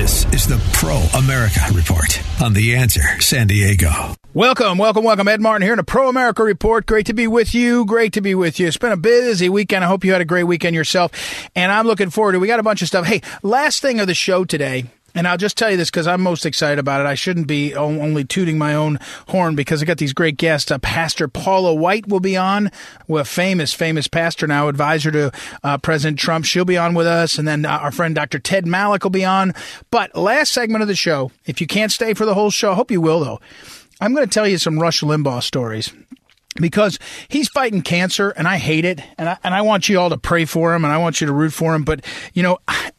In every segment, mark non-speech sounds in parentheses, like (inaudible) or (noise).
This is the Pro America Report on The Answer San Diego. Welcome, welcome, welcome. Ed Martin here in a Pro America Report. Great to be with you. Great to be with you. It's been a busy weekend. I hope you had a great weekend yourself. And I'm looking forward to We got a bunch of stuff. Hey, last thing of the show today. And I'll just tell you this because I'm most excited about it. I shouldn't be only tooting my own horn because I got these great guests. Uh, pastor Paula White will be on, a famous, famous pastor now, advisor to uh, President Trump. She'll be on with us. And then uh, our friend Dr. Ted Malloch will be on. But last segment of the show, if you can't stay for the whole show, I hope you will though. I'm going to tell you some Rush Limbaugh stories because he's fighting cancer and I hate it and I, and I want you all to pray for him and I want you to root for him. But you know I,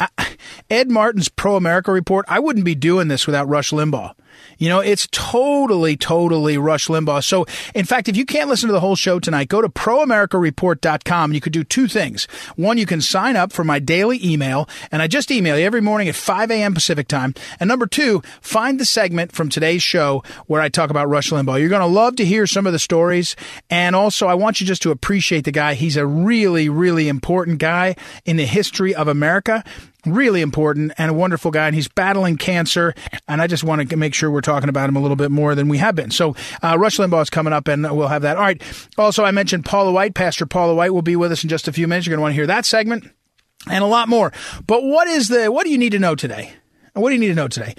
Ed Martin's Pro America report I wouldn't be doing this without Rush Limbaugh you know, it's totally, totally Rush Limbaugh. So, in fact, if you can't listen to the whole show tonight, go to proamericareport.com you could do two things. One, you can sign up for my daily email, and I just email you every morning at 5 a.m. Pacific time. And number two, find the segment from today's show where I talk about Rush Limbaugh. You're going to love to hear some of the stories. And also, I want you just to appreciate the guy. He's a really, really important guy in the history of America really important and a wonderful guy, and he's battling cancer. And I just want to make sure we're talking about him a little bit more than we have been. So, uh, Rush Limbaugh is coming up, and we'll have that. All right. Also, I mentioned Paula White. Pastor Paula White will be with us in just a few minutes. You're going to want to hear that segment and a lot more. But what is the what do you need to know today? What do you need to know today?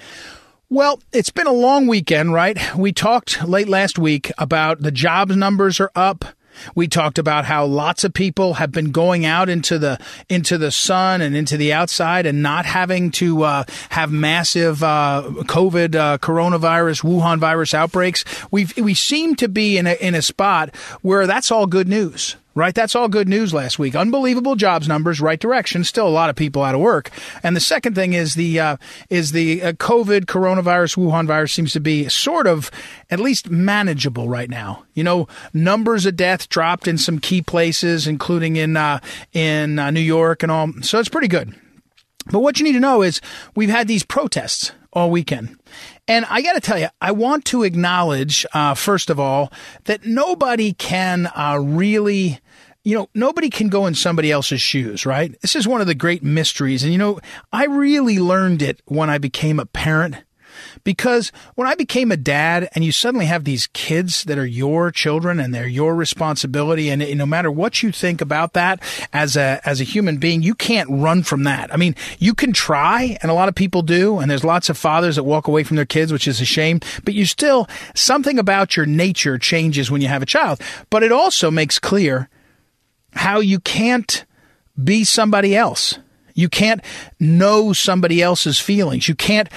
Well, it's been a long weekend, right? We talked late last week about the jobs numbers are up. We talked about how lots of people have been going out into the into the sun and into the outside and not having to uh, have massive uh, COVID, uh, coronavirus, Wuhan virus outbreaks. We we seem to be in a in a spot where that's all good news right? That's all good news last week. Unbelievable jobs numbers, right direction. Still a lot of people out of work. And the second thing is the uh, is the uh, COVID coronavirus Wuhan virus seems to be sort of at least manageable right now. You know, numbers of death dropped in some key places, including in uh, in uh, New York and all. So it's pretty good. But what you need to know is we've had these protests all weekend. And I got to tell you, I want to acknowledge, uh, first of all, that nobody can uh, really you know, nobody can go in somebody else's shoes, right? This is one of the great mysteries. And, you know, I really learned it when I became a parent. Because when I became a dad and you suddenly have these kids that are your children and they're your responsibility and no matter what you think about that as a as a human being, you can't run from that. I mean, you can try and a lot of people do and there's lots of fathers that walk away from their kids, which is a shame, but you still something about your nature changes when you have a child. But it also makes clear how you can't be somebody else. You can't know somebody else's feelings. You can't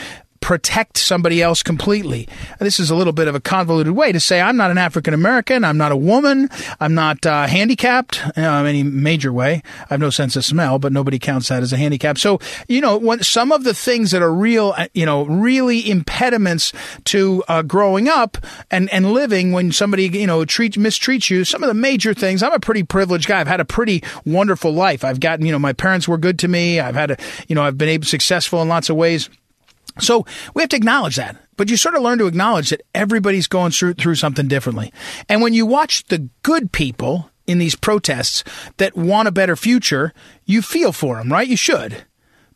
protect somebody else completely. This is a little bit of a convoluted way to say I'm not an African American, I'm not a woman, I'm not uh, handicapped uh, in any major way. I have no sense of smell, but nobody counts that as a handicap. So, you know, when some of the things that are real, uh, you know, really impediments to uh, growing up and, and living when somebody, you know, treat, mistreats you, some of the major things, I'm a pretty privileged guy. I've had a pretty wonderful life. I've gotten, you know, my parents were good to me. I've had a, you know, I've been able successful in lots of ways. So we have to acknowledge that. But you sort of learn to acknowledge that everybody's going through, through something differently. And when you watch the good people in these protests that want a better future, you feel for them, right? You should.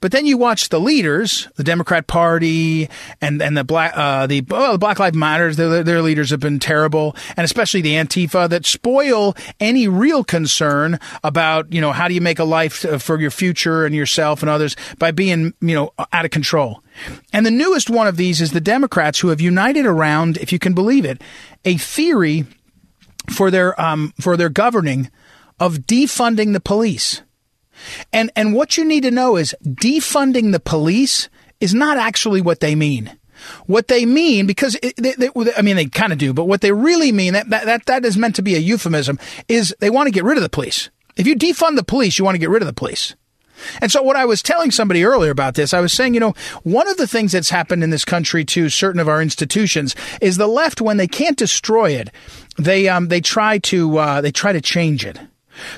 But then you watch the leaders, the Democrat Party and, and the black, uh, the, well, the Black Lives Matters, their, their leaders have been terrible. And especially the Antifa that spoil any real concern about, you know, how do you make a life for your future and yourself and others by being, you know, out of control. And the newest one of these is the Democrats who have united around, if you can believe it, a theory for their, um, for their governing of defunding the police. And and what you need to know is defunding the police is not actually what they mean. What they mean, because it, they, they, I mean, they kind of do, but what they really mean, that, that, that is meant to be a euphemism, is they want to get rid of the police. If you defund the police, you want to get rid of the police. And so what I was telling somebody earlier about this, I was saying, you know, one of the things that's happened in this country to certain of our institutions is the left, when they can't destroy it, they um, they try to uh, they try to change it.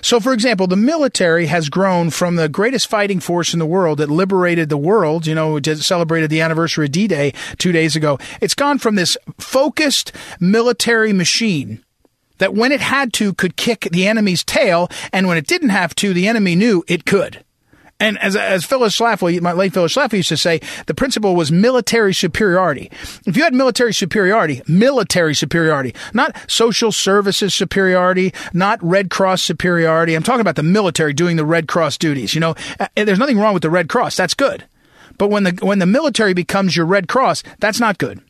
So, for example, the military has grown from the greatest fighting force in the world that liberated the world, you know, celebrated the anniversary of D Day two days ago. It's gone from this focused military machine that when it had to could kick the enemy's tail, and when it didn't have to, the enemy knew it could. And as, as Phyllis Schlafly, my late Phyllis Schlafly used to say, the principle was military superiority. If you had military superiority, military superiority, not social services superiority, not Red Cross superiority. I'm talking about the military doing the Red Cross duties. You know, uh, there's nothing wrong with the Red Cross. That's good. But when the, when the military becomes your Red Cross, that's not good.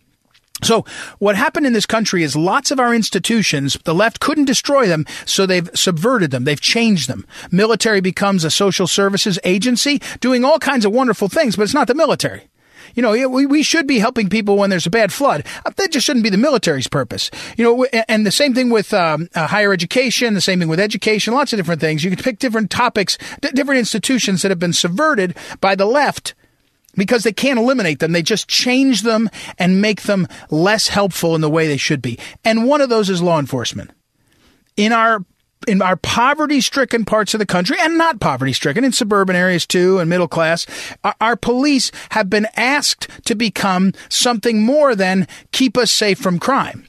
So what happened in this country is lots of our institutions, the left couldn't destroy them, so they've subverted them. They've changed them. Military becomes a social services agency doing all kinds of wonderful things, but it's not the military. You know, we, we should be helping people when there's a bad flood. That just shouldn't be the military's purpose. You know, and the same thing with um, uh, higher education, the same thing with education, lots of different things. You could pick different topics, different institutions that have been subverted by the left because they can't eliminate them. They just change them and make them less helpful in the way they should be. And one of those is law enforcement. In our in our poverty stricken parts of the country and not poverty stricken in suburban areas too and middle class, our, our police have been asked to become something more than keep us safe from crime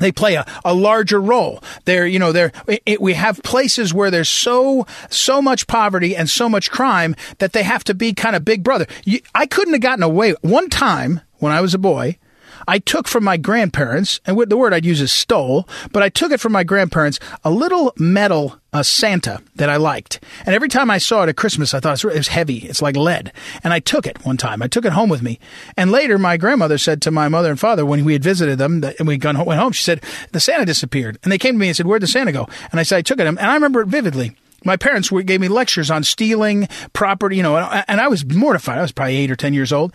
they play a, a larger role. They're, you know, they're, it, we have places where there's so, so much poverty and so much crime that they have to be kind of big brother. You, I couldn't have gotten away. One time when I was a boy, I took from my grandparents, and the word I'd use is stole, but I took it from my grandparents, a little metal uh, Santa that I liked. And every time I saw it at Christmas, I thought it was heavy. It's like lead. And I took it one time. I took it home with me. And later, my grandmother said to my mother and father, when we had visited them and we went home, she said, the Santa disappeared. And they came to me and said, where'd the Santa go? And I said, I took it. And I remember it vividly my parents gave me lectures on stealing property, you know, and I was mortified. I was probably eight or 10 years old.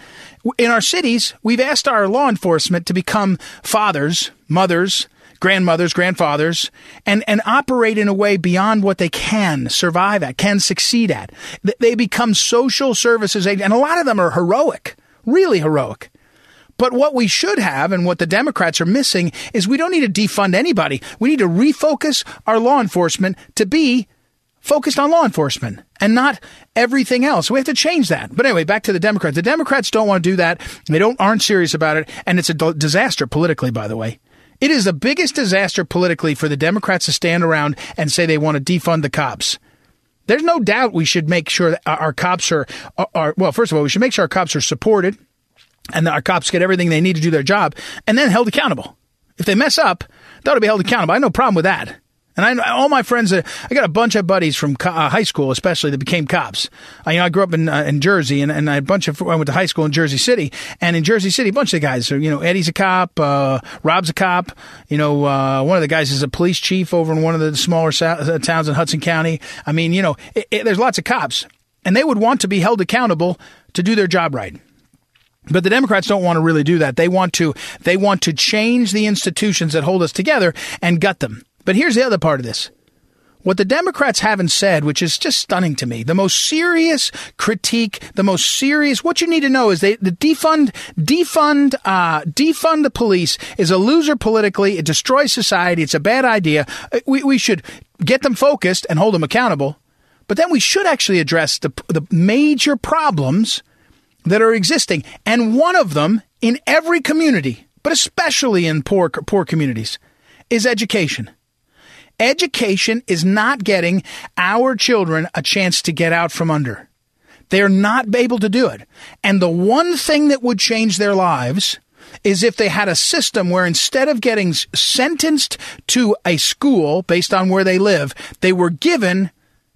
In our cities, we've asked our law enforcement to become fathers, mothers, grandmothers, grandfathers, and, and operate in a way beyond what they can survive at, can succeed at. They become social services agents, and a lot of them are heroic, really heroic. But what we should have and what the Democrats are missing is we don't need to defund anybody. We need to refocus our law enforcement to be focused on law enforcement and not everything else. We have to change that. But anyway, back to the Democrats. The Democrats don't want to do that. They don't aren't serious about it, and it's a disaster politically. By the way, it is the biggest disaster politically for the Democrats to stand around and say they want to defund the cops. There's no doubt we should make sure that our cops are, are well. First of all, we should make sure our cops are supported, and that our cops get everything they need to do their job, and then held accountable. If they mess up, they ought to be held accountable. I have no problem with that. And I, all my friends, uh, I got a bunch of buddies from co- uh, high school, especially that became cops. I, you know, I grew up in uh, in Jersey, and, and I had a bunch of I went to high school in Jersey City, and in Jersey City, a bunch of guys. You know, Eddie's a cop, uh, Rob's a cop. You know, uh, one of the guys is a police chief over in one of the smaller sa- uh, towns in Hudson County. I mean, you know, it, it, there's lots of cops, and they would want to be held accountable to do their job right. But the Democrats don't want to really do that. They want to they want to change the institutions that hold us together and gut them. But here's the other part of this. What the Democrats haven't said, which is just stunning to me, the most serious critique, the most serious, what you need to know is they, the defund, defund, uh, defund the police is a loser politically. It destroys society. It's a bad idea. Uh, we, we should get them focused and hold them accountable. But then we should actually address the, the major problems that are existing. And one of them in every community, but especially in poor, poor communities, is education. Education is not getting our children a chance to get out from under. They're not able to do it. And the one thing that would change their lives is if they had a system where instead of getting sentenced to a school based on where they live, they were given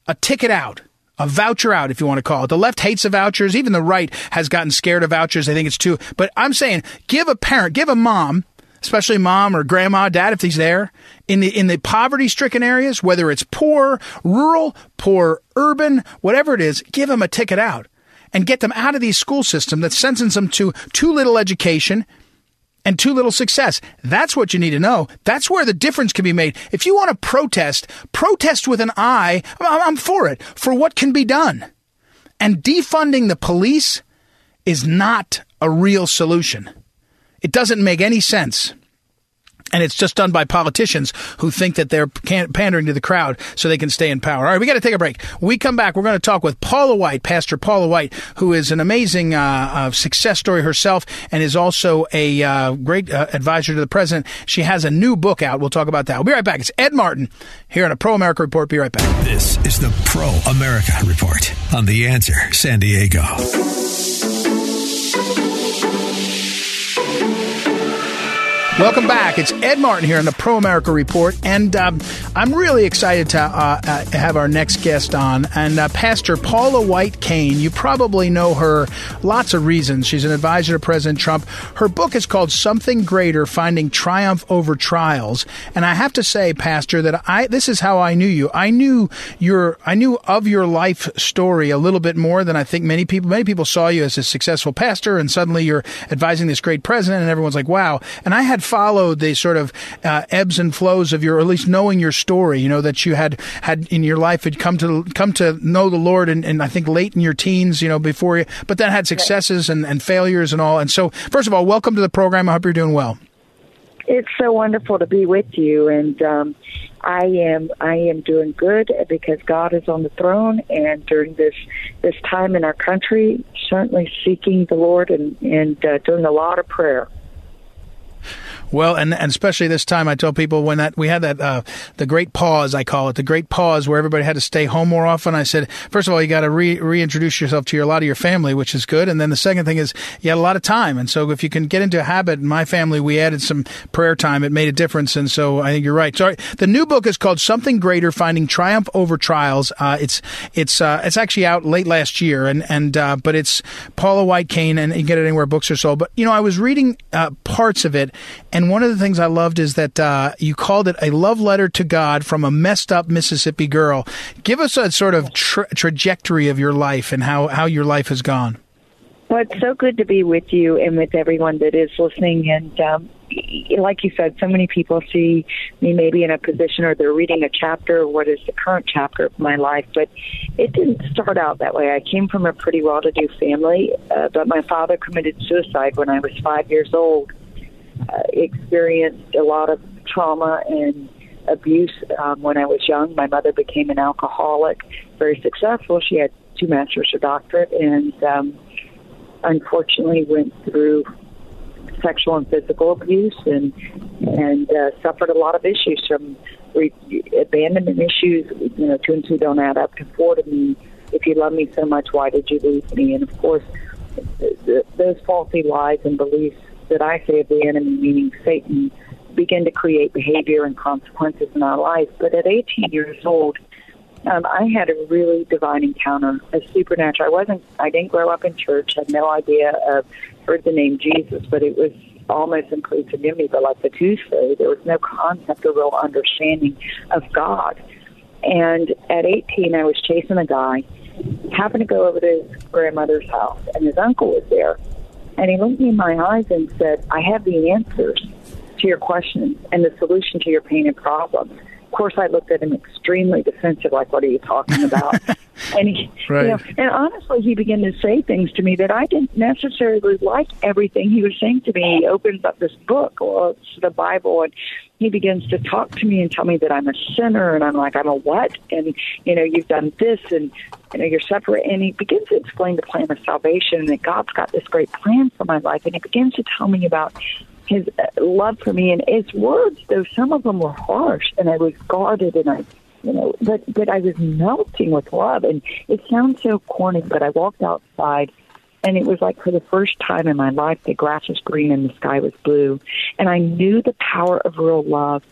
a ticket out a voucher out, if you want to call it. The left hates the vouchers. Even the right has gotten scared of vouchers. They think it's too. But I'm saying, give a parent, give a mom especially mom or grandma, dad, if he's there, in the in the poverty stricken areas, whether it's poor, rural, poor, urban, whatever it is, give them a ticket out and get them out of these school system that sentencing them to too little education and too little success. That's what you need to know. That's where the difference can be made. If you want to protest, protest with an eye. I'm for it for what can be done. And defunding the police is not a real solution. It doesn't make any sense. And it's just done by politicians who think that they're pandering to the crowd so they can stay in power. All right, we got to take a break. we come back, we're going to talk with Paula White, Pastor Paula White, who is an amazing uh, uh, success story herself and is also a uh, great uh, advisor to the president. She has a new book out. We'll talk about that. We'll be right back. It's Ed Martin here on a Pro America Report. Be right back. This is the Pro America Report on The Answer San Diego. Welcome back. It's Ed Martin here on the Pro America Report, and um, I'm really excited to uh, uh, have our next guest on. And uh, Pastor Paula White Cain, you probably know her lots of reasons. She's an advisor to President Trump. Her book is called Something Greater: Finding Triumph Over Trials. And I have to say, Pastor, that I this is how I knew you. I knew your I knew of your life story a little bit more than I think many people. Many people saw you as a successful pastor, and suddenly you're advising this great president, and everyone's like, "Wow!" And I had followed the sort of uh, ebbs and flows of your, or at least knowing your story. You know that you had had in your life had come to come to know the Lord, and, and I think late in your teens, you know, before you, but then had successes and, and failures and all. And so, first of all, welcome to the program. I hope you're doing well. It's so wonderful to be with you, and um, I am I am doing good because God is on the throne, and during this this time in our country, certainly seeking the Lord and and uh, doing a lot of prayer. Well, and, and especially this time, I tell people when that we had that uh, the great pause, I call it the great pause, where everybody had to stay home more often. I said, first of all, you got to re- reintroduce yourself to your, a lot of your family, which is good, and then the second thing is you had a lot of time, and so if you can get into a habit, in my family, we added some prayer time. It made a difference, and so I think you're right. So the new book is called Something Greater: Finding Triumph Over Trials. Uh, it's it's uh, it's actually out late last year, and and uh, but it's Paula White Cain, and you can get it anywhere books are sold. But you know, I was reading uh, parts of it. And one of the things I loved is that uh, you called it a love letter to God from a messed up Mississippi girl. Give us a sort of tra- trajectory of your life and how, how your life has gone. Well, it's so good to be with you and with everyone that is listening. And um, like you said, so many people see me maybe in a position or they're reading a chapter, what is the current chapter of my life. But it didn't start out that way. I came from a pretty well to do family, uh, but my father committed suicide when I was five years old uh, experienced a lot of trauma and abuse um, when I was young. My mother became an alcoholic, very successful. She had two masters of doctorate, and um, unfortunately went through sexual and physical abuse, and and uh, suffered a lot of issues from re- abandonment issues. You know, two and two don't add up to four to me. If you love me so much, why did you leave me? And of course, those faulty lies and beliefs that I say of the enemy, meaning Satan, begin to create behavior and consequences in our life. But at 18 years old, um, I had a really divine encounter, a supernatural. I wasn't, I didn't grow up in church, had no idea of, heard the name Jesus, but it was almost inclusive in me. But like the two say, there was no concept or real understanding of God. And at 18, I was chasing a guy, happened to go over to his grandmother's house, and his uncle was there. And he looked me in my eyes and said, I have the answers to your questions and the solution to your pain and problems. Of course, I looked at him extremely defensive, like, "What are you talking about?" (laughs) and he, right. you know, and honestly, he began to say things to me that I didn't necessarily like. Everything he was saying to me, he opens up this book, well, it's the Bible, and he begins to talk to me and tell me that I'm a sinner, and I'm like, I'm a what? And you know, you've done this, and you know, you're separate. And he begins to explain the plan of salvation, and that God's got this great plan for my life, and he begins to tell me about his uh, love for me. And his words though some of them were harsh and i was guarded and i you know but but i was melting with love. And it sounds so corny but i walked outside and it was like for the first time in my life the grass was green and the sky was blue. And i knew the power of real love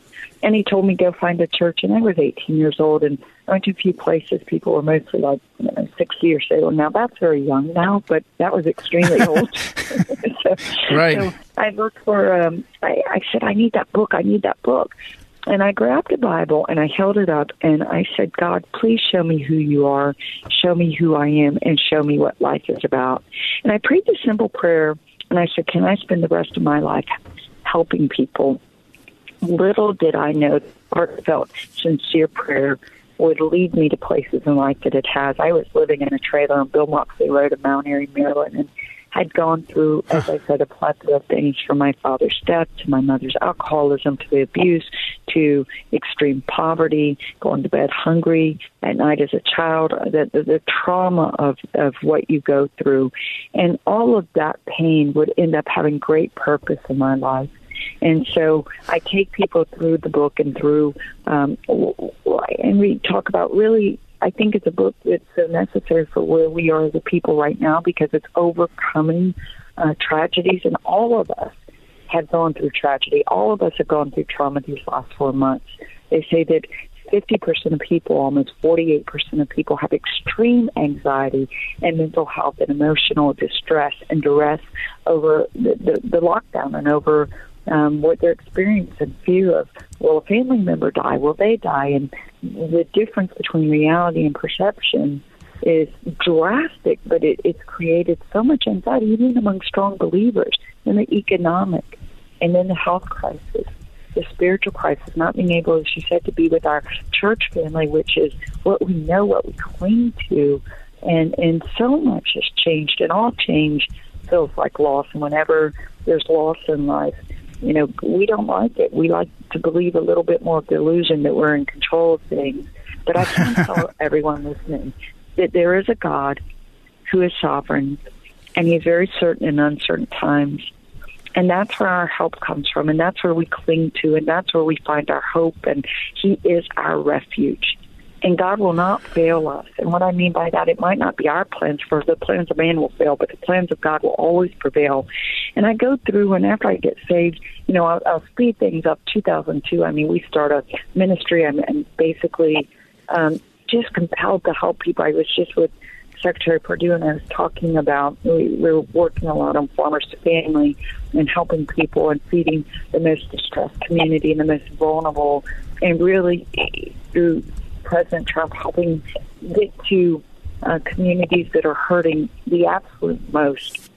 and he told me go find a church and i was eighteen years old and I went to a few places. People were mostly like you know, 60 or so. Now that's very young now, but that was extremely (laughs) old. (laughs) so, right. So I looked for. Um, I, I said, I need that book. I need that book. And I grabbed a Bible and I held it up and I said, God, please show me who you are, show me who I am, and show me what life is about. And I prayed this simple prayer and I said, Can I spend the rest of my life helping people? Little did I know, heartfelt, sincere prayer would lead me to places in life that it has. I was living in a trailer on Bill Moxley Road in Mount Airy, Maryland, and had gone through, as I said, a plethora of things from my father's death to my mother's alcoholism to the abuse to extreme poverty, going to bed hungry at night as a child, the, the, the trauma of, of what you go through. And all of that pain would end up having great purpose in my life. And so I take people through the book and through, um, and we talk about really I think it's a book that's so necessary for where we are as a people right now because it's overcoming uh, tragedies, and all of us have gone through tragedy. All of us have gone through trauma these last four months. They say that 50% of people, almost 48% of people, have extreme anxiety and mental health and emotional distress and duress over the, the, the lockdown and over um, what their experience and fear of will a family member die? Will they die? And the difference between reality and perception is drastic, but it, it's created so much anxiety, even among strong believers, in the economic and then the health crisis, the spiritual crisis, not being able, as she said, to be with our church family, which is what we know, what we cling to. And, and so much has changed, and all change feels like loss. And whenever there's loss in life, you know, we don't like it. We like to believe a little bit more of the illusion that we're in control of things. But I can (laughs) tell everyone listening that there is a God who is sovereign, and He's very certain in uncertain times. And that's where our help comes from, and that's where we cling to, and that's where we find our hope, and He is our refuge and God will not fail us. And what I mean by that, it might not be our plans for the plans of man will fail, but the plans of God will always prevail. And I go through, and after I get saved, you know, I'll, I'll speed things up. 2002, I mean, we start a ministry, and, basically um, just compelled to help people. I was just with Secretary Perdue, and I was talking about we, we were working a lot on farmers family and helping people and feeding the most distressed community and the most vulnerable, and really through President Trump helping get to uh, communities that are hurting the absolute most.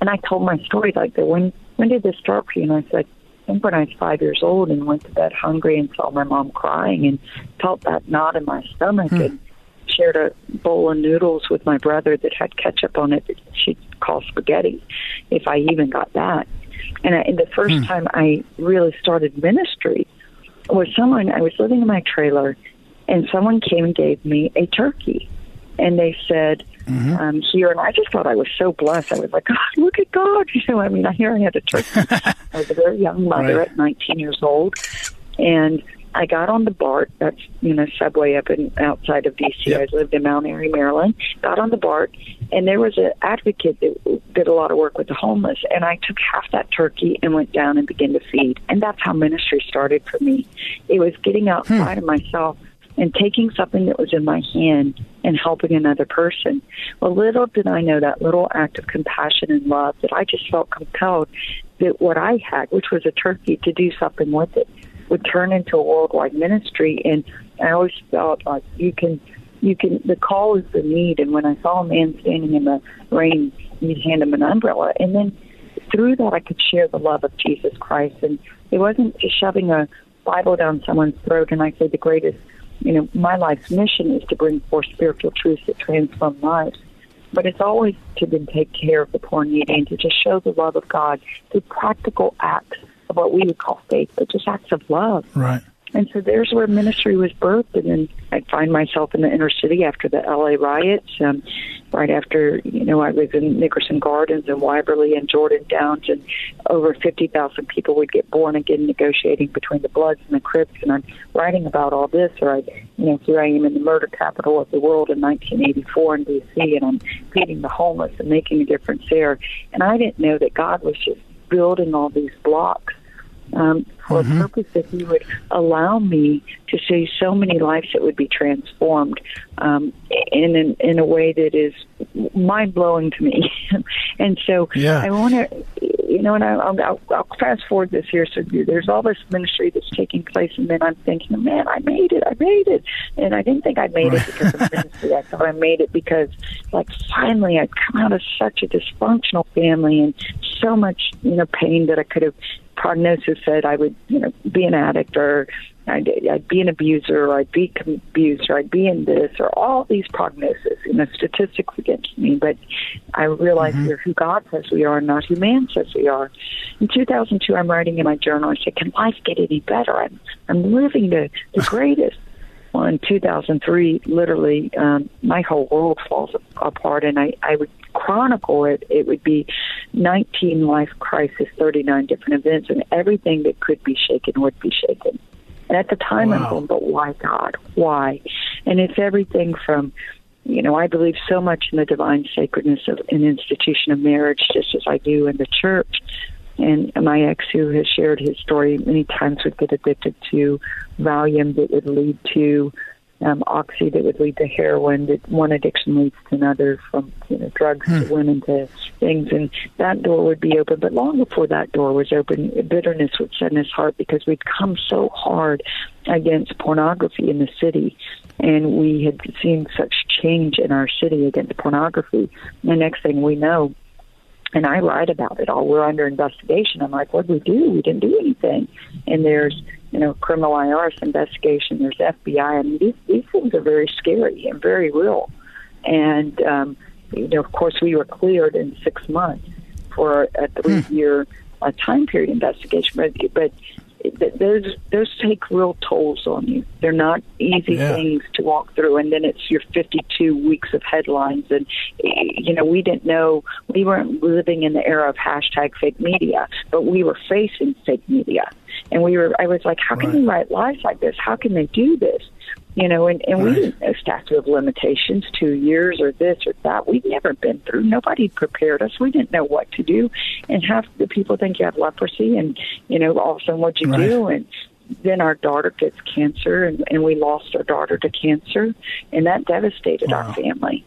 And I told my story like that. When when did this start for you? And I said, I think when I was five years old and went to bed hungry and saw my mom crying and felt that knot in my stomach hmm. and shared a bowl of noodles with my brother that had ketchup on it that she'd call spaghetti if I even got that. And, I, and the first hmm. time I really started ministry was someone I was living in my trailer and someone came and gave me a turkey. And they said, mm-hmm. um, here, and I just thought I was so blessed. I was like, God, look at God. (laughs) You know, I mean, I hear I had a turkey. (laughs) I was a very young mother right. at 19 years old. And I got on the BART, that's, you know, subway up in outside of D.C. Yep. I lived in Mount Airy, Maryland. Got on the BART, and there was an advocate that did a lot of work with the homeless. And I took half that turkey and went down and began to feed. And that's how ministry started for me. It was getting outside hmm. of myself and taking something that was in my hand and helping another person. Well, little did I know that little act of compassion and love that I just felt compelled that what I had, which was a turkey, to do something with it, would turn into a worldwide ministry. And I always felt like you can, you can. The call is the need. And when I saw a man standing in the rain, you'd hand him an umbrella, and then through that I could share the love of Jesus Christ. And it wasn't just shoving a Bible down someone's throat. And I say the greatest you know, my life's mission is to bring forth spiritual truths that transform lives. But it's always to then take care of the poor needy and to just show the love of God through practical acts of what we would call faith, but just acts of love. Right. And so there's where ministry was birthed. And then I'd find myself in the inner city after the LA riots. Um, right after, you know, I was in Nickerson Gardens and Wyberly and Jordan Downs, and over 50,000 people would get born again negotiating between the Bloods and the Crips. And I'm writing about all this, or I, you know, here I am in the murder capital of the world in 1984 in D.C., and I'm feeding the homeless and making a difference there. And I didn't know that God was just building all these blocks um, for mm-hmm. a purpose that He would allow me to see so many lives that would be transformed um, in an, in a way that is mind blowing to me. (laughs) and so yeah. I want to, you know, and I, I'll, I'll, I'll fast forward this here. So there's all this ministry that's taking place, and then I'm thinking, man, I made it, I made it, and I didn't think I made it because of ministry. (laughs) I thought I made it because, like, finally I'd come out of such a dysfunctional family and so much, you know, pain that I could have prognosis said I would, you know, be an addict or I'd, I'd be an abuser, or I'd be abused, or I'd be in this, or all these prognoses, you know, statistics against me. But I realized mm-hmm. we're who God says we are, not who man says we are. In 2002, I'm writing in my journal. I said, "Can life get any better? I'm I'm living the the (laughs) greatest." Well, in 2003, literally, um, my whole world falls apart, and I, I would chronicle it. It would be 19 life crisis, 39 different events, and everything that could be shaken would be shaken. And at the time, wow. I'm going, but why God? Why? And it's everything from, you know, I believe so much in the divine sacredness of an institution of marriage, just as I do in the church. And my ex, who has shared his story many times, would get addicted to Valium that would lead to um, oxy that would lead to heroin. That one addiction leads to another, from you know drugs hmm. to women to things, and that door would be open. But long before that door was open, bitterness would set in his heart because we'd come so hard against pornography in the city, and we had seen such change in our city against pornography. The next thing we know, and I write about it all. We're under investigation. I'm like, what did we do? We didn't do anything. And there's, you know, criminal IRS investigation. There's FBI. I mean, these these things are very scary and very real. And um, you know, of course, we were cleared in six months for a three-year uh, time period investigation. But but those those take real tolls on you. They're not easy yeah. things to walk through, and then it's your 52 weeks of headlines. And you know, we didn't know we weren't living in the era of hashtag fake media, but we were facing fake media, and we were. I was like, how can right. they write lies like this? How can they do this? You know, and, and right. we didn't know statute of limitations, two years or this or that. We'd never been through. Nobody prepared us. We didn't know what to do. And half the people think you have leprosy, and you know, all of a sudden, what'd you right. do? And then our daughter gets cancer, and, and we lost our daughter to cancer, and that devastated wow. our family.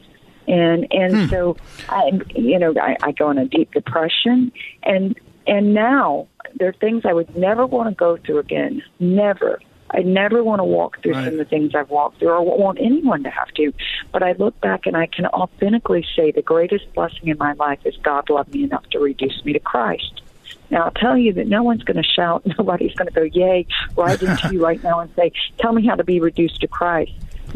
And and hmm. so I, you know, I, I go in a deep depression, and and now there are things I would never want to go through again. Never I never want to walk through right. some of the things I've walked through or want anyone to have to. But I look back and I can authentically say the greatest blessing in my life is God loved me enough to reduce me to Christ. Now, I'll tell you that no one's going to shout, (laughs) nobody's going to go, yay, right into you right now and say, tell me how to be reduced to Christ.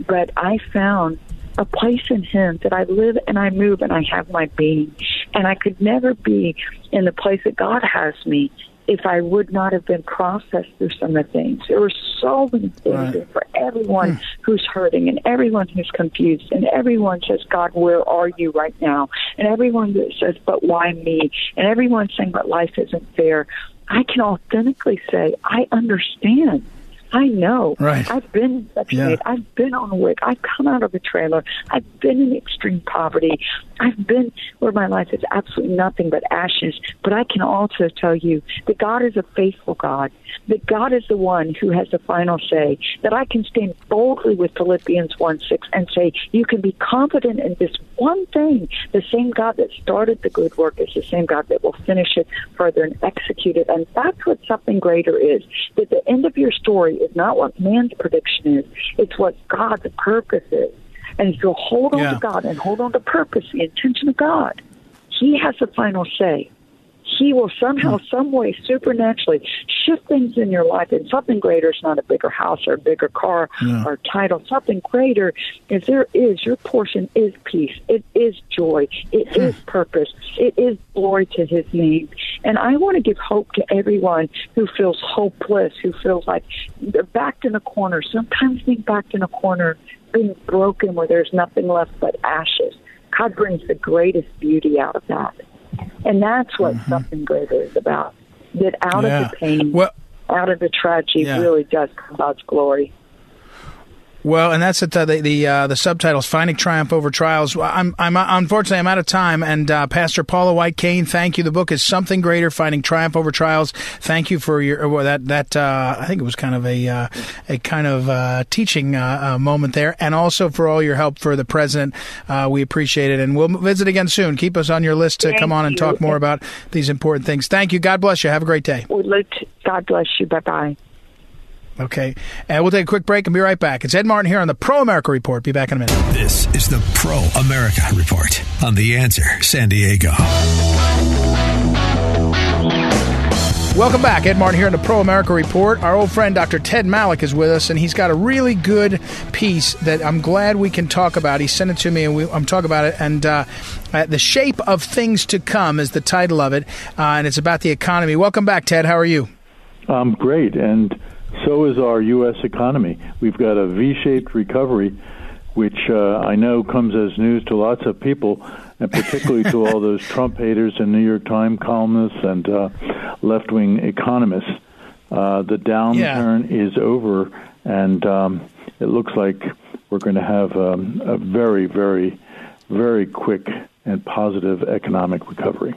But I found a place in Him that I live and I move and I have my being. And I could never be in the place that God has me if I would not have been processed through some of the things. There were so many things right. for everyone mm. who's hurting and everyone who's confused and everyone says, God, where are you right now? And everyone that says, but why me? And everyone saying, but life isn't fair. I can authentically say, I understand. I know. Right. I've been in Section yeah. 8. I've been on a WIC. I've come out of a trailer. I've been in extreme poverty. I've been where my life is absolutely nothing but ashes. But I can also tell you that God is a faithful God, that God is the one who has the final say, that I can stand boldly with Philippians 1 6 and say, You can be confident in this one thing. The same God that started the good work is the same God that will finish it further and execute it. And that's what something greater is. That the end of your story is not what man's prediction is, it's what God's purpose is. And if you hold on yeah. to God and hold on to purpose, the intention of God, He has the final say. He will somehow, hmm. some way, supernaturally shift things in your life. And something greater is not a bigger house or a bigger car yeah. or title. Something greater is there is your portion is peace. It is joy. It hmm. is purpose. It is glory to His name. And I want to give hope to everyone who feels hopeless, who feels like they're backed in a corner. Sometimes being backed in a corner, being broken where there's nothing left but ashes. God brings the greatest beauty out of that. And that's what mm-hmm. something greater is about. That out yeah. of the pain, well, out of the tragedy, yeah. really does come God's glory. Well, and that's the the the, uh, the subtitles: "Finding Triumph Over Trials." I'm I'm unfortunately I'm out of time. And uh, Pastor Paula White Cain, thank you. The book is "Something Greater: Finding Triumph Over Trials." Thank you for your well, that that uh, I think it was kind of a uh, a kind of uh, teaching uh, moment there, and also for all your help for the president. we appreciate it, and we'll visit again soon. Keep us on your list to thank come on and talk more about these important things. Thank you. God bless you. Have a great day. We look God bless you. Bye bye. Okay. And we'll take a quick break and be right back. It's Ed Martin here on the Pro America Report. Be back in a minute. This is the Pro America Report on The Answer San Diego. Welcome back. Ed Martin here in the Pro America Report. Our old friend Dr. Ted Malloch is with us, and he's got a really good piece that I'm glad we can talk about. He sent it to me, and we, I'm talking about it. And uh, uh, The Shape of Things to Come is the title of it, uh, and it's about the economy. Welcome back, Ted. How are you? I'm great, and so is our U.S. economy. We've got a V shaped recovery, which uh, I know comes as news to lots of people and particularly to all (laughs) those Trump haters and New York Times columnists and uh, left wing economists. Uh, the downturn yeah. is over, and um, it looks like we're going to have um, a very, very, very quick and positive economic recovery.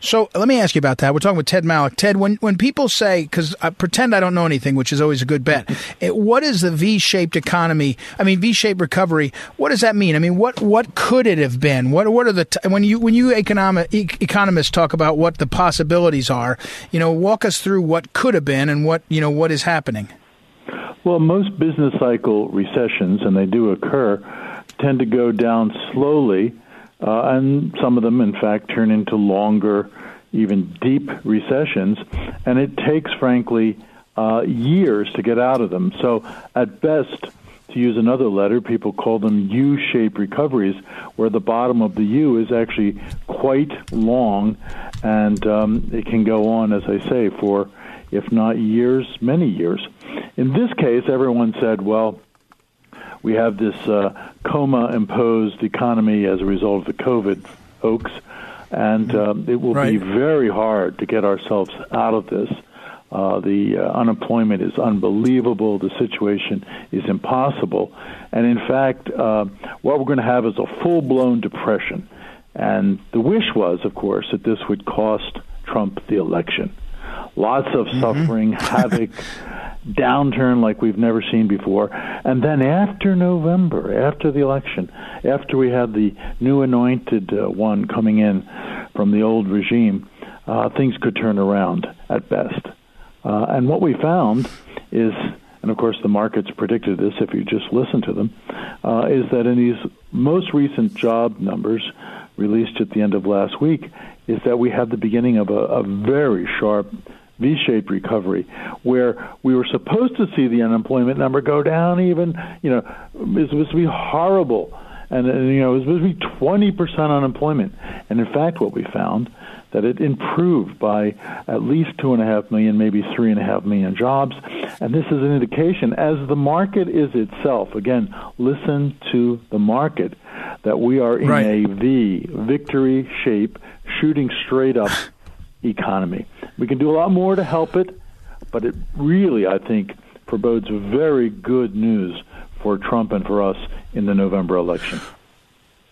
So let me ask you about that. We're talking with Ted Malloch. Ted, when, when people say, because I pretend I don't know anything, which is always a good bet, (laughs) it, what is the V-shaped economy? I mean, V-shaped recovery. What does that mean? I mean, what what could it have been? What what are the t- when you when you economic e- economists talk about what the possibilities are? You know, walk us through what could have been and what you know what is happening. Well, most business cycle recessions, and they do occur, tend to go down slowly uh, and some of them, in fact, turn into longer, even deep recessions. And it takes, frankly, uh, years to get out of them. So, at best, to use another letter, people call them U shaped recoveries, where the bottom of the U is actually quite long, and um, it can go on, as I say, for if not years, many years. In this case, everyone said, well, we have this uh, coma imposed economy as a result of the COVID hoax, and uh, it will right. be very hard to get ourselves out of this. Uh, the uh, unemployment is unbelievable. The situation is impossible. And in fact, uh, what we're going to have is a full blown depression. And the wish was, of course, that this would cost Trump the election. Lots of mm-hmm. suffering, (laughs) havoc, downturn like we've never seen before. And then after November, after the election, after we had the new anointed uh, one coming in from the old regime, uh, things could turn around at best. Uh, and what we found is, and of course the markets predicted this if you just listen to them, uh, is that in these most recent job numbers released at the end of last week, is that we had the beginning of a, a very sharp V-shaped recovery, where we were supposed to see the unemployment number go down. Even you know, it was supposed to be horrible, and, and you know, it was supposed to be twenty percent unemployment. And in fact, what we found that it improved by at least two and a half million, maybe three and a half million jobs. And this is an indication, as the market is itself, again, listen to the market, that we are in right. a V, victory shape, shooting straight up (laughs) economy. We can do a lot more to help it, but it really, I think, forebodes very good news for Trump and for us in the November election.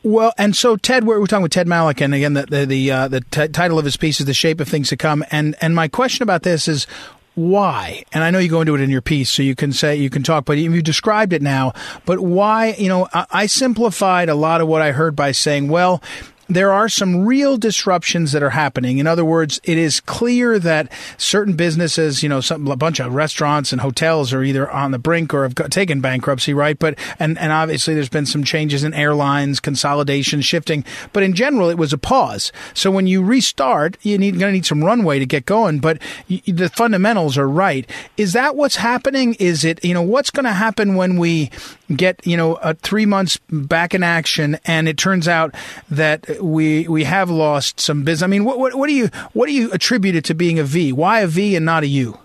Well, and so Ted, we're, we're talking with Ted Malloch, and again, the the the, uh, the t- title of his piece is "The Shape of Things to Come." And and my question about this is why? And I know you go into it in your piece, so you can say you can talk, but you described it now. But why? You know, I, I simplified a lot of what I heard by saying, well, there are some real disruptions that are happening. In other words, it is clear that certain businesses, you know, some, a bunch of restaurants and hotels are either on the brink or have taken bankruptcy, right? But, and, and obviously there's been some changes in airlines, consolidation, shifting. But in general, it was a pause. So when you restart, you need, going to need some runway to get going, but the fundamentals are right. Is that what's happening? Is it, you know, what's going to happen when we get, you know, uh, three months back in action and it turns out that we we have lost some business. I mean, what, what, what do you what do you attribute it to being a V? Why a V and not a U?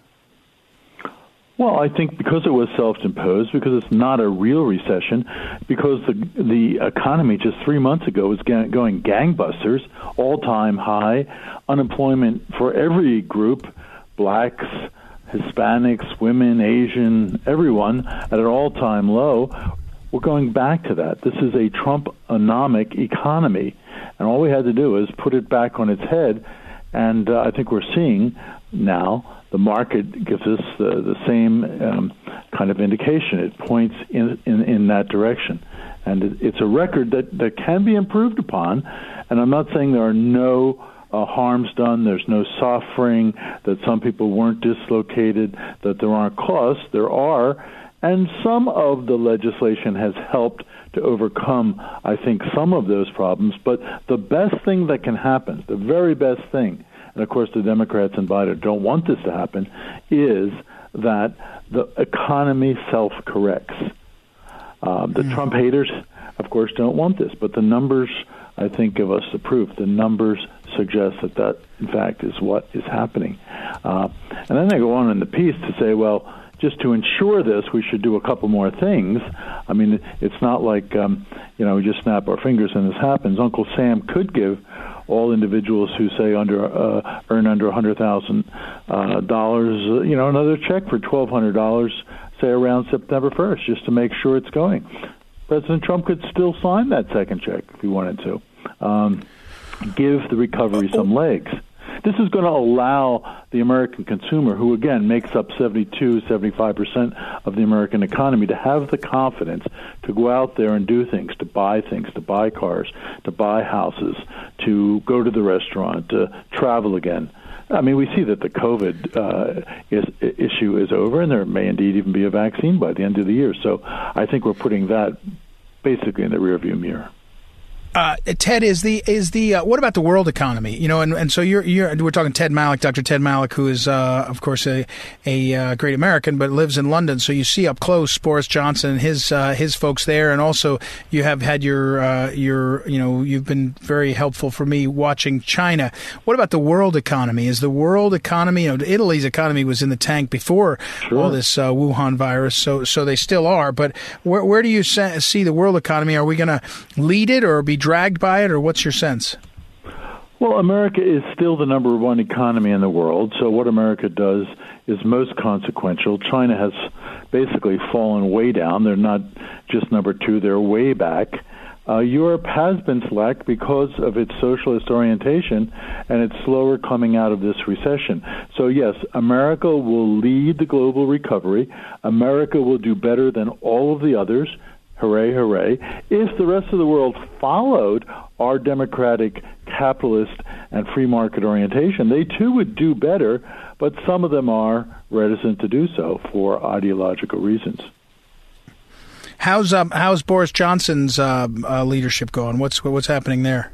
Well, I think because it was self-imposed, because it's not a real recession, because the the economy just three months ago was going gangbusters, all-time high, unemployment for every group, blacks, Hispanics, women, Asian, everyone at an all-time low. We're going back to that. This is a Trump-onomic economy. And all we had to do is put it back on its head. And uh, I think we're seeing now the market gives us the, the same um, kind of indication. It points in, in, in that direction. And it, it's a record that, that can be improved upon. And I'm not saying there are no uh, harms done, there's no suffering, that some people weren't dislocated, that there aren't costs. There are. And some of the legislation has helped to overcome, I think, some of those problems. But the best thing that can happen, the very best thing, and of course the Democrats and Biden don't want this to happen, is that the economy self corrects. Um, the mm. Trump haters, of course, don't want this, but the numbers, I think, give us the proof. The numbers suggest that that, in fact, is what is happening. Uh, and then they go on in the piece to say, well, just to ensure this, we should do a couple more things. I mean, it's not like um, you know we just snap our fingers and this happens. Uncle Sam could give all individuals who say under uh, earn under a hundred thousand uh, dollars, uh, you know, another check for twelve hundred dollars, say around September first, just to make sure it's going. President Trump could still sign that second check if he wanted to. Um, give the recovery some legs. This is going to allow the American consumer, who again makes up 72, 75% of the American economy, to have the confidence to go out there and do things, to buy things, to buy cars, to buy houses, to go to the restaurant, to travel again. I mean, we see that the COVID uh, is, issue is over, and there may indeed even be a vaccine by the end of the year. So I think we're putting that basically in the rearview mirror. Uh, Ted is the is the uh, what about the world economy? You know, and, and so you're you're we're talking Ted Malloch, Dr. Ted Malloch, who is uh, of course a a uh, great American, but lives in London. So you see up close Boris Johnson, his uh, his folks there, and also you have had your uh, your you know you've been very helpful for me watching China. What about the world economy? Is the world economy? You know, Italy's economy was in the tank before sure. all this Wuhan virus, so so they still are. But where where do you see the world economy? Are we going to lead it or be dragged by it, or what's your sense? Well, America is still the number one economy in the world, so what America does is most consequential. China has basically fallen way down. They're not just number two, they're way back. Uh, Europe has been slack because of its socialist orientation and it's slower coming out of this recession. So, yes, America will lead the global recovery. America will do better than all of the others. Hooray, hooray. If the rest of the world followed our democratic, capitalist, and free market orientation, they too would do better, but some of them are reticent to do so for ideological reasons. How's um, how's Boris Johnson's uh, uh, leadership going? What's what's happening there?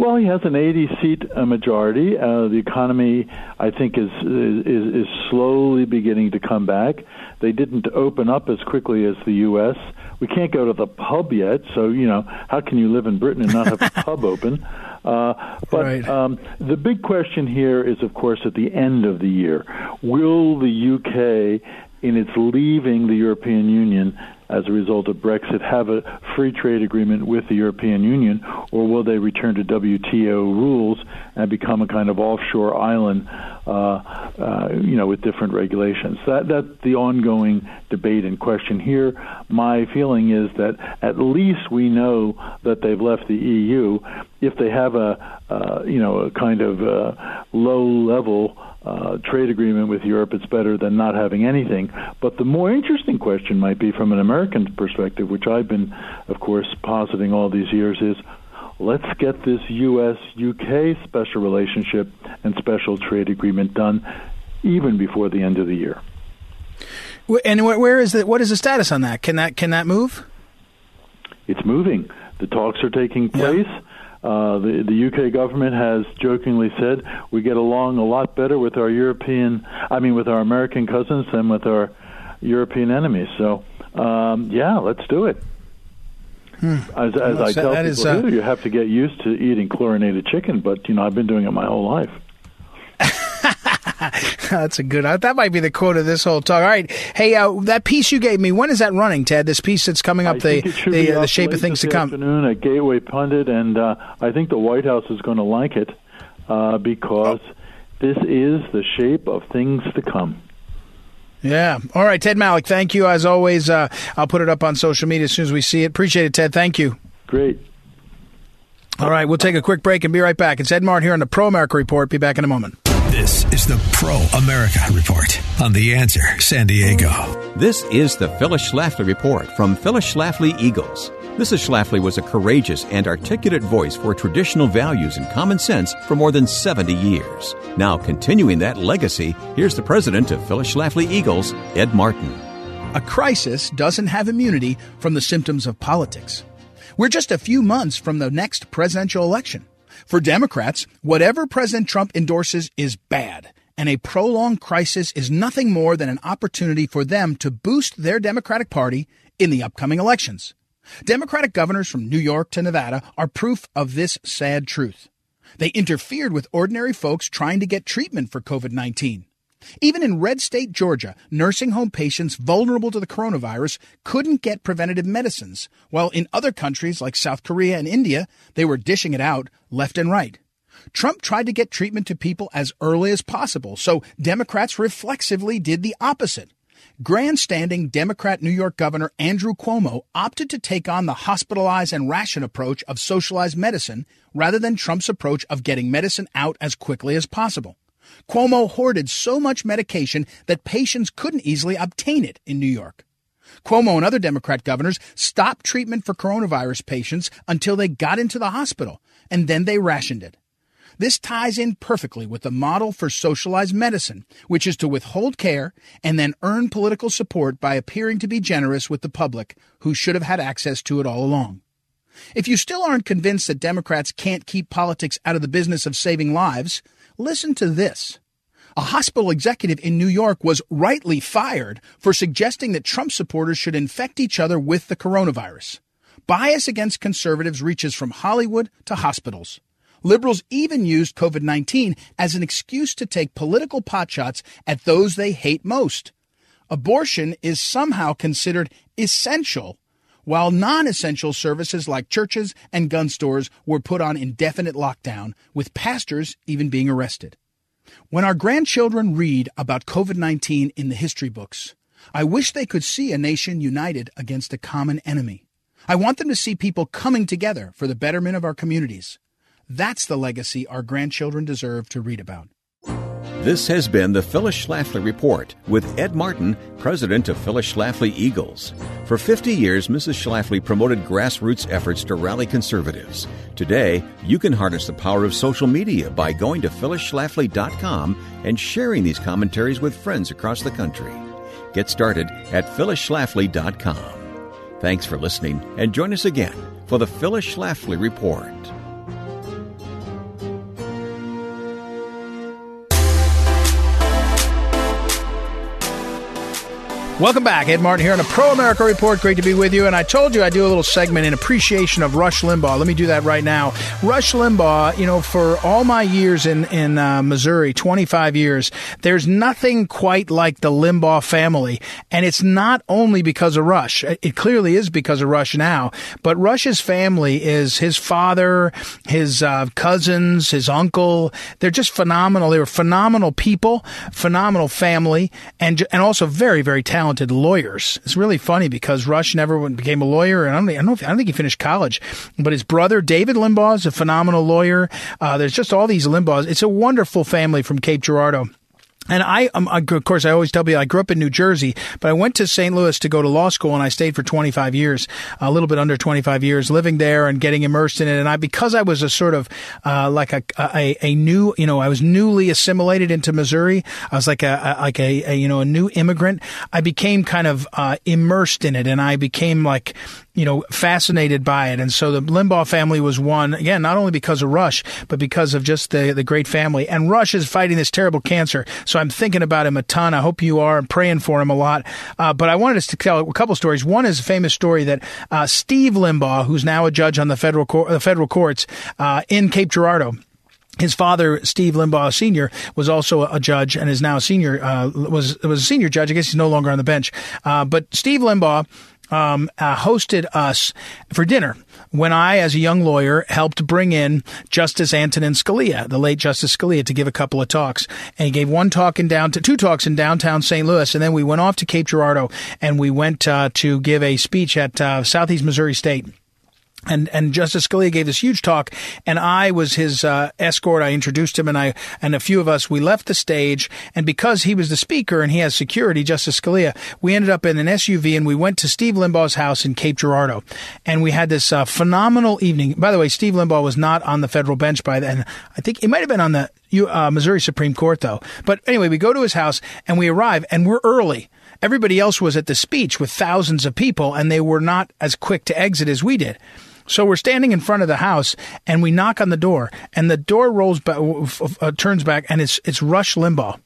Well, he has an 80 seat uh, majority. Uh, the economy, I think, is, is is slowly beginning to come back. They didn't open up as quickly as the U.S. We can't go to the pub yet, so you know how can you live in Britain and not have a pub (laughs) open? Uh, but right. um, the big question here is, of course, at the end of the year, will the UK, in its leaving the European Union, as a result of Brexit have a free trade agreement with the European Union, or will they return to WTO rules and become a kind of offshore island, uh, uh, you know, with different regulations? That that's the ongoing debate and question here. My feeling is that at least we know that they've left the EU. If they have a, uh, you know, a kind of uh, low level uh, trade agreement with Europe, it's better than not having anything. But the more interesting question might be from an American perspective, which I've been, of course, positing all these years, is let's get this U.S. UK special relationship and special trade agreement done even before the end of the year. And where is the, what is the status on that? Can that can that move? It's moving. The talks are taking place. Yeah. Uh, the, the UK government has jokingly said we get along a lot better with our European, I mean, with our American cousins than with our European enemies. So, um, yeah, let's do it. Hmm. As, as I tell people is, uh, here, you have to get used to eating chlorinated chicken, but you know I've been doing it my whole life. (laughs) That's a good. Uh, that might be the quote of this whole talk. All right, hey, uh, that piece you gave me. When is that running, Ted? This piece that's coming up. The the, uh, the shape of things to come. Afternoon at Gateway Pundit, and uh, I think the White House is going to like it uh, because oh. this is the shape of things to come. Yeah. All right, Ted Malloch. Thank you as always. Uh, I'll put it up on social media as soon as we see it. Appreciate it, Ted. Thank you. Great. All right, we'll take a quick break and be right back. It's Ed Martin here on the Pro America Report. Be back in a moment. This is the Pro America Report on The Answer San Diego. This is the Phyllis Schlafly Report from Phyllis Schlafly Eagles. Mrs. Schlafly was a courageous and articulate voice for traditional values and common sense for more than 70 years. Now, continuing that legacy, here's the president of Phyllis Schlafly Eagles, Ed Martin. A crisis doesn't have immunity from the symptoms of politics. We're just a few months from the next presidential election. For Democrats, whatever President Trump endorses is bad, and a prolonged crisis is nothing more than an opportunity for them to boost their Democratic Party in the upcoming elections. Democratic governors from New York to Nevada are proof of this sad truth. They interfered with ordinary folks trying to get treatment for COVID 19. Even in red state Georgia, nursing home patients vulnerable to the coronavirus couldn't get preventative medicines, while in other countries like South Korea and India, they were dishing it out left and right. Trump tried to get treatment to people as early as possible, so Democrats reflexively did the opposite. Grandstanding Democrat New York Governor Andrew Cuomo opted to take on the hospitalize and ration approach of socialized medicine rather than Trump's approach of getting medicine out as quickly as possible. Cuomo hoarded so much medication that patients couldn't easily obtain it in New York. Cuomo and other Democrat governors stopped treatment for coronavirus patients until they got into the hospital, and then they rationed it. This ties in perfectly with the model for socialized medicine, which is to withhold care and then earn political support by appearing to be generous with the public who should have had access to it all along. If you still aren't convinced that Democrats can't keep politics out of the business of saving lives, listen to this. A hospital executive in New York was rightly fired for suggesting that Trump supporters should infect each other with the coronavirus. Bias against conservatives reaches from Hollywood to hospitals. Liberals even used COVID 19 as an excuse to take political potshots at those they hate most. Abortion is somehow considered essential, while non essential services like churches and gun stores were put on indefinite lockdown, with pastors even being arrested. When our grandchildren read about COVID 19 in the history books, I wish they could see a nation united against a common enemy. I want them to see people coming together for the betterment of our communities. That's the legacy our grandchildren deserve to read about. This has been the Phyllis Schlafly Report with Ed Martin, president of Phyllis Schlafly Eagles. For 50 years, Mrs. Schlafly promoted grassroots efforts to rally conservatives. Today, you can harness the power of social media by going to phyllisschlafly.com and sharing these commentaries with friends across the country. Get started at phyllisschlafly.com. Thanks for listening and join us again for the Phyllis Schlafly Report. Welcome back. Ed Martin here on a Pro America Report. Great to be with you. And I told you I'd do a little segment in appreciation of Rush Limbaugh. Let me do that right now. Rush Limbaugh, you know, for all my years in, in uh, Missouri, 25 years, there's nothing quite like the Limbaugh family. And it's not only because of Rush. It clearly is because of Rush now. But Rush's family is his father, his uh, cousins, his uncle. They're just phenomenal. They were phenomenal people, phenomenal family, and, and also very, very talented talented lawyers. It's really funny because Rush never became a lawyer, and I don't, I don't, I don't think he finished college. But his brother David Limbaugh is a phenomenal lawyer. Uh, there's just all these Limbaughs. It's a wonderful family from Cape Girardeau. And I, um, of course, I always tell people I grew up in New Jersey, but I went to St. Louis to go to law school, and I stayed for 25 years, a little bit under 25 years, living there and getting immersed in it. And I, because I was a sort of uh, like a, a, a new, you know, I was newly assimilated into Missouri. I was like a, a like a, a, you know a new immigrant. I became kind of uh, immersed in it, and I became like you know, fascinated by it. And so the Limbaugh family was one, again, not only because of Rush, but because of just the, the great family. And Rush is fighting this terrible cancer. So I'm thinking about him a ton. I hope you are and praying for him a lot. Uh, but I wanted us to tell a couple stories. One is a famous story that uh, Steve Limbaugh, who's now a judge on the federal, cor- the federal courts uh, in Cape Girardeau, his father, Steve Limbaugh Sr., was also a judge and is now a senior, uh, was, was a senior judge. I guess he's no longer on the bench. Uh, but Steve Limbaugh um, uh, hosted us for dinner when I, as a young lawyer, helped bring in Justice Antonin Scalia, the late Justice Scalia, to give a couple of talks. And he gave one talk in down two talks in downtown St. Louis, and then we went off to Cape Girardeau and we went uh, to give a speech at uh, Southeast Missouri State and and Justice Scalia gave this huge talk, and I was his uh, escort. I introduced him, and I and a few of us we left the stage. And because he was the speaker and he has security, Justice Scalia, we ended up in an SUV and we went to Steve Limbaugh's house in Cape Girardeau, and we had this uh, phenomenal evening. By the way, Steve Limbaugh was not on the federal bench by then. I think he might have been on the uh, Missouri Supreme Court though. But anyway, we go to his house and we arrive, and we're early. Everybody else was at the speech with thousands of people, and they were not as quick to exit as we did. So we're standing in front of the house and we knock on the door and the door rolls back, uh, turns back and it's, it's Rush Limbaugh.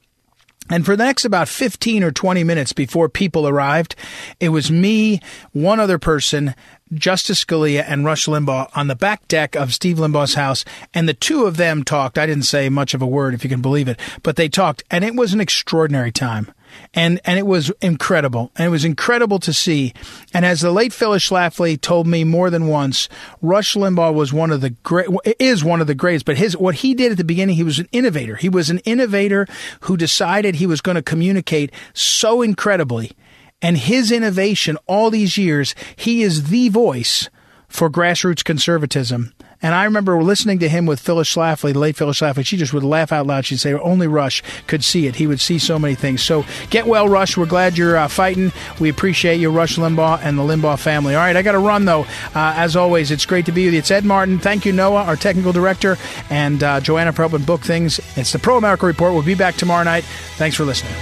And for the next about 15 or 20 minutes before people arrived, it was me, one other person, Justice Scalia and Rush Limbaugh on the back deck of Steve Limbaugh's house, and the two of them talked. I didn't say much of a word, if you can believe it, but they talked, and it was an extraordinary time. And, and it was incredible. And it was incredible to see. And as the late Phyllis Schlafly told me more than once, Rush Limbaugh was one of the great, is one of the greatest, but his, what he did at the beginning, he was an innovator. He was an innovator who decided he was going to communicate so incredibly and his innovation all these years, he is the voice for grassroots conservatism. And I remember listening to him with Phyllis Schlafly, late Phyllis Schlafly. She just would laugh out loud. She'd say, only Rush could see it. He would see so many things. So get well, Rush. We're glad you're uh, fighting. We appreciate you, Rush Limbaugh, and the Limbaugh family. All right, I got to run, though. Uh, as always, it's great to be with you. It's Ed Martin. Thank you, Noah, our technical director, and uh, Joanna for helping book things. It's the Pro America Report. We'll be back tomorrow night. Thanks for listening.